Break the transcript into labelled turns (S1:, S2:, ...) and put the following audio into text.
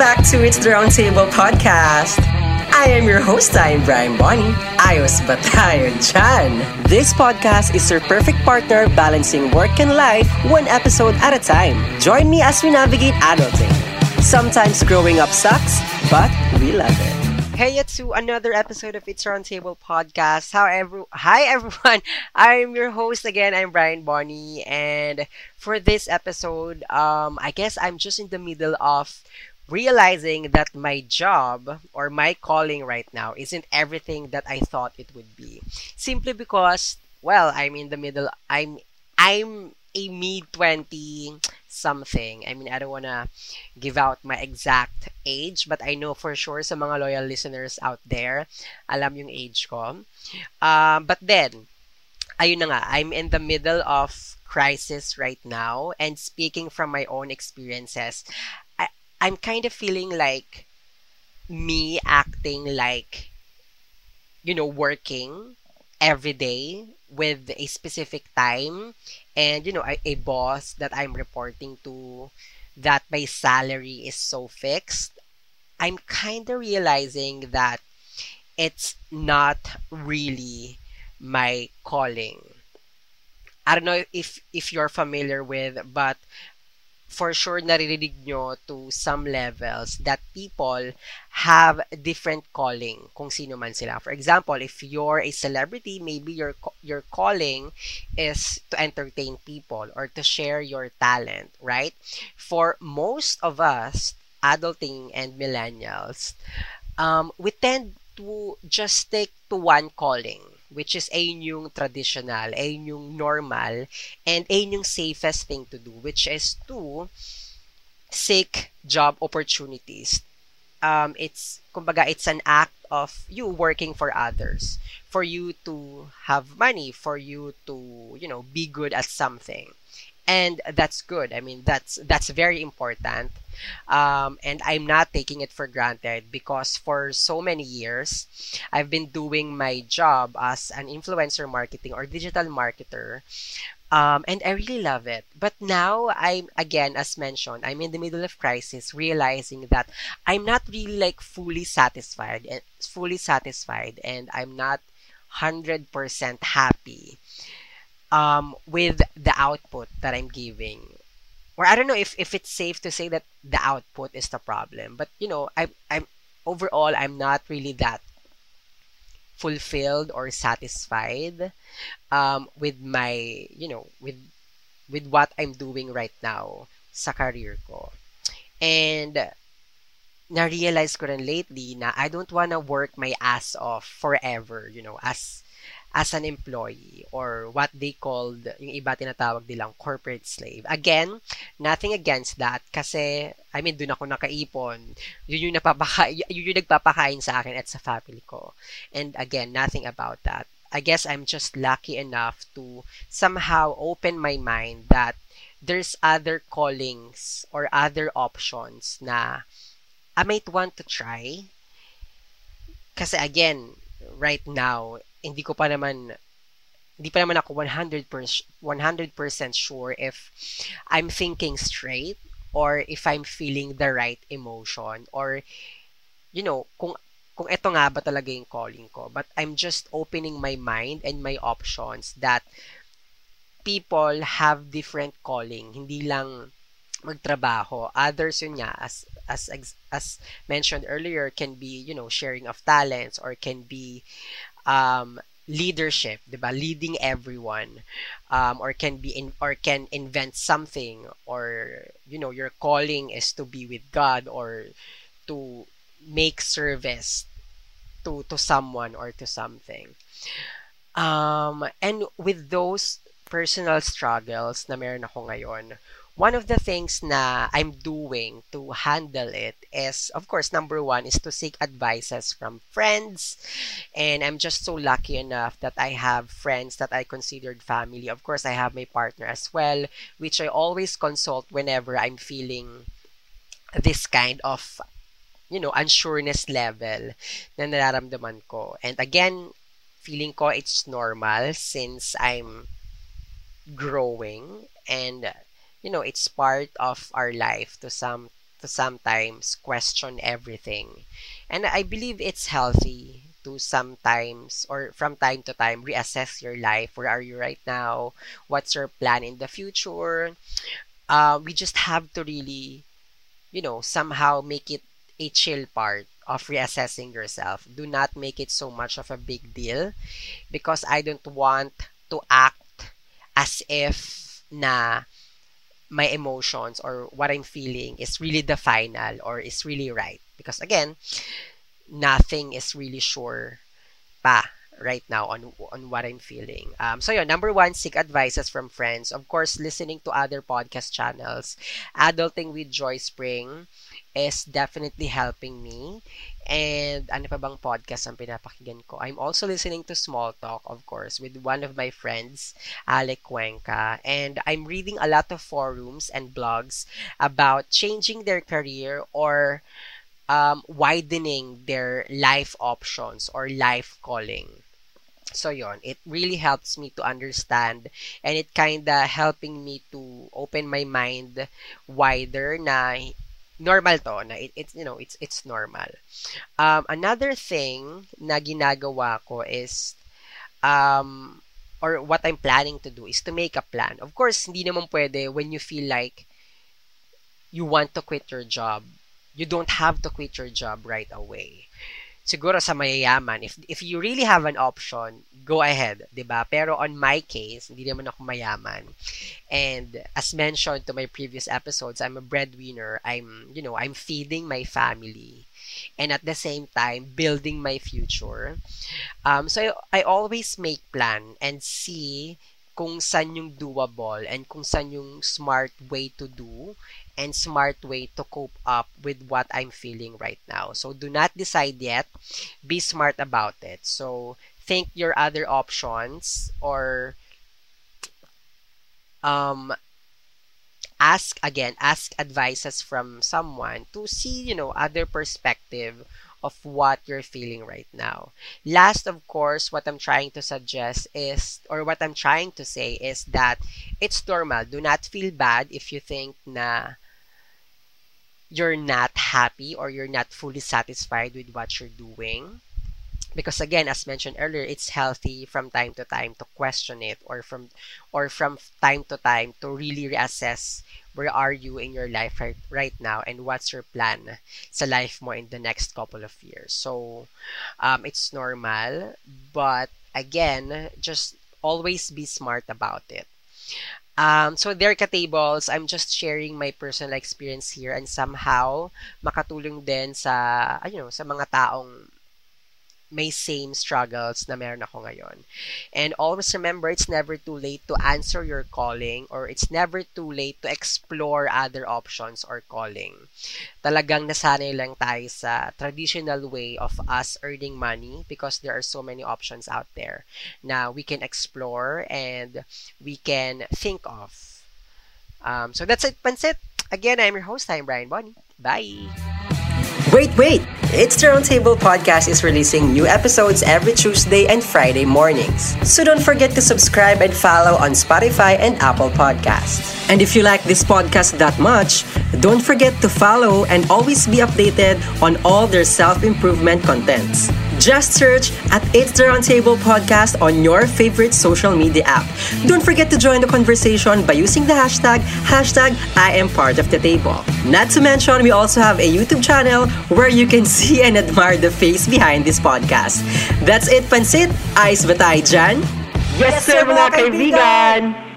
S1: back to It's the Roundtable podcast. I am your host, I am Brian Bonnie. Ayos ba dyan? This podcast is your perfect partner balancing work and life one episode at a time. Join me as we navigate adulting. Sometimes growing up sucks, but we love it. Hey, to another episode of It's Roundtable podcast. However, hi everyone. I'm your host again. I'm Brian Bonnie, and for this episode, um, I guess I'm just in the middle of realizing that my job or my calling right now isn't everything that I thought it would be. Simply because, well, I'm in the middle. I'm I'm a mid 20 something. I mean, I don't want to give out my exact age, but I know for sure sa mga loyal listeners out there, alam yung age ko. Um, but then, ayun na nga, I'm in the middle of crisis right now and speaking from my own experiences, I'm kind of feeling like me acting like, you know, working every day with a specific time and, you know, a, a boss that I'm reporting to that my salary is so fixed. I'm kind of realizing that it's not really my calling. I don't know if if you're familiar with, but for sure naririnig nyo to some levels that people have different calling kung sino man sila. For example, if you're a celebrity, maybe your your calling is to entertain people or to share your talent, right? For most of us, adulting and millennials, um, we tend to just stick to one calling which is ayun yung traditional, ayun yung normal, and ayun yung safest thing to do, which is to seek job opportunities. Um, it's, kumbaga, it's an act of you working for others, for you to have money, for you to, you know, be good at something. And that's good. I mean, that's that's very important. Um, and I'm not taking it for granted because for so many years, I've been doing my job as an influencer marketing or digital marketer. Um, and I really love it. But now I'm again, as mentioned, I'm in the middle of crisis, realizing that I'm not really like fully satisfied and fully satisfied, and I'm not hundred percent happy um, with the output that I'm giving or I don't know if, if it's safe to say that the output is the problem. But you know, I I'm overall I'm not really that fulfilled or satisfied um, with my you know with with what I'm doing right now sa career ko. And na-realize ko rin lately na I don't wanna work my ass off forever, you know, as as an employee or what they called, yung iba tinatawag nilang corporate slave. Again, nothing against that kasi, I mean, doon ako nakaipon. Yun yung, napapaka, yun yung nagpapakain sa akin at sa family ko. And again, nothing about that. I guess I'm just lucky enough to somehow open my mind that there's other callings or other options na I might want to try. Kasi again, right now, hindi ko pa naman hindi pa naman ako 100% 100% sure if I'm thinking straight or if I'm feeling the right emotion or you know kung kung ito nga ba talaga yung calling ko. But I'm just opening my mind and my options that people have different calling. Hindi lang magtrabaho. Others yun nga as as as mentioned earlier can be you know sharing of talents or can be um, leadership, 'di ba? Leading everyone um, or can be in or can invent something or you know, your calling is to be with God or to make service to to someone or to something. Um, and with those personal struggles na meron ako ngayon, one of the things na I'm doing to handle it is, of course, number one is to seek advices from friends. And I'm just so lucky enough that I have friends that I considered family. Of course, I have my partner as well, which I always consult whenever I'm feeling this kind of you know, unsureness level na nararamdaman ko. And again, feeling ko it's normal since I'm growing and you know, it's part of our life to some to sometimes question everything. And I believe it's healthy to sometimes or from time to time reassess your life. Where are you right now? What's your plan in the future? Uh, we just have to really, you know, somehow make it a chill part of reassessing yourself. Do not make it so much of a big deal because I don't want to act as if na my emotions or what I'm feeling is really the final or is really right. Because again, nothing is really sure pa right now on on what I'm feeling. Um, so yeah, number one, seek advices from friends. Of course, listening to other podcast channels. Adulting with Joy Spring is definitely helping me. And ano pa bang podcast ang pinapakinggan ko? I'm also listening to Small Talk, of course, with one of my friends, Alec Cuenca. And I'm reading a lot of forums and blogs about changing their career or um, widening their life options or life calling. So yon, it really helps me to understand and it kinda helping me to open my mind wider na normal to na it, it's you know it's it's normal. Um, another thing na ginagawa ko is um or what I'm planning to do is to make a plan. Of course, hindi naman pwede when you feel like you want to quit your job. You don't have to quit your job right away siguro sa mayayaman, if, if you really have an option, go ahead, 'di ba? Pero on my case, hindi naman ako mayaman. And as mentioned to my previous episodes, I'm a breadwinner. I'm, you know, I'm feeding my family and at the same time building my future. Um, so I, I always make plan and see kung saan yung doable and kung saan yung smart way to do and smart way to cope up with what I'm feeling right now. So do not decide yet. Be smart about it. So think your other options or um ask again ask advices from someone to see you know other perspective of what you're feeling right now. Last, of course, what I'm trying to suggest is, or what I'm trying to say is that it's normal. Do not feel bad if you think na you're not happy or you're not fully satisfied with what you're doing because again as mentioned earlier it's healthy from time to time to question it or from or from time to time to really reassess where are you in your life right, right now and what's your plan sa life mo in the next couple of years. So um, it's normal but again just always be smart about it. Um, so there ka tables, I'm just sharing my personal experience here and somehow makatulong din sa, you know, sa mga taong may same struggles na meron ako ngayon. And always remember, it's never too late to answer your calling or it's never too late to explore other options or calling. Talagang nasanay lang tayo sa traditional way of us earning money because there are so many options out there na we can explore and we can think of. Um, so that's it, Pansit. Again, I'm your host. I'm Brian Bonnie. Bye! Wait, wait! It's the Roundtable Podcast is releasing new episodes every Tuesday and Friday mornings. So don't forget to subscribe and follow on Spotify and Apple Podcasts. And if you like this podcast that much, don't forget to follow and always be updated on all their self-improvement contents. Just search at It's the Roundtable Podcast on your favorite social media app. Don't forget to join the conversation by using the hashtag, hashtag I am part of the table. Not to mention, we also have a YouTube channel where you can see and admire the face behind this podcast. That's it, Pansit. Ice Batay Jan.
S2: Yes, sir, mga kaibigan!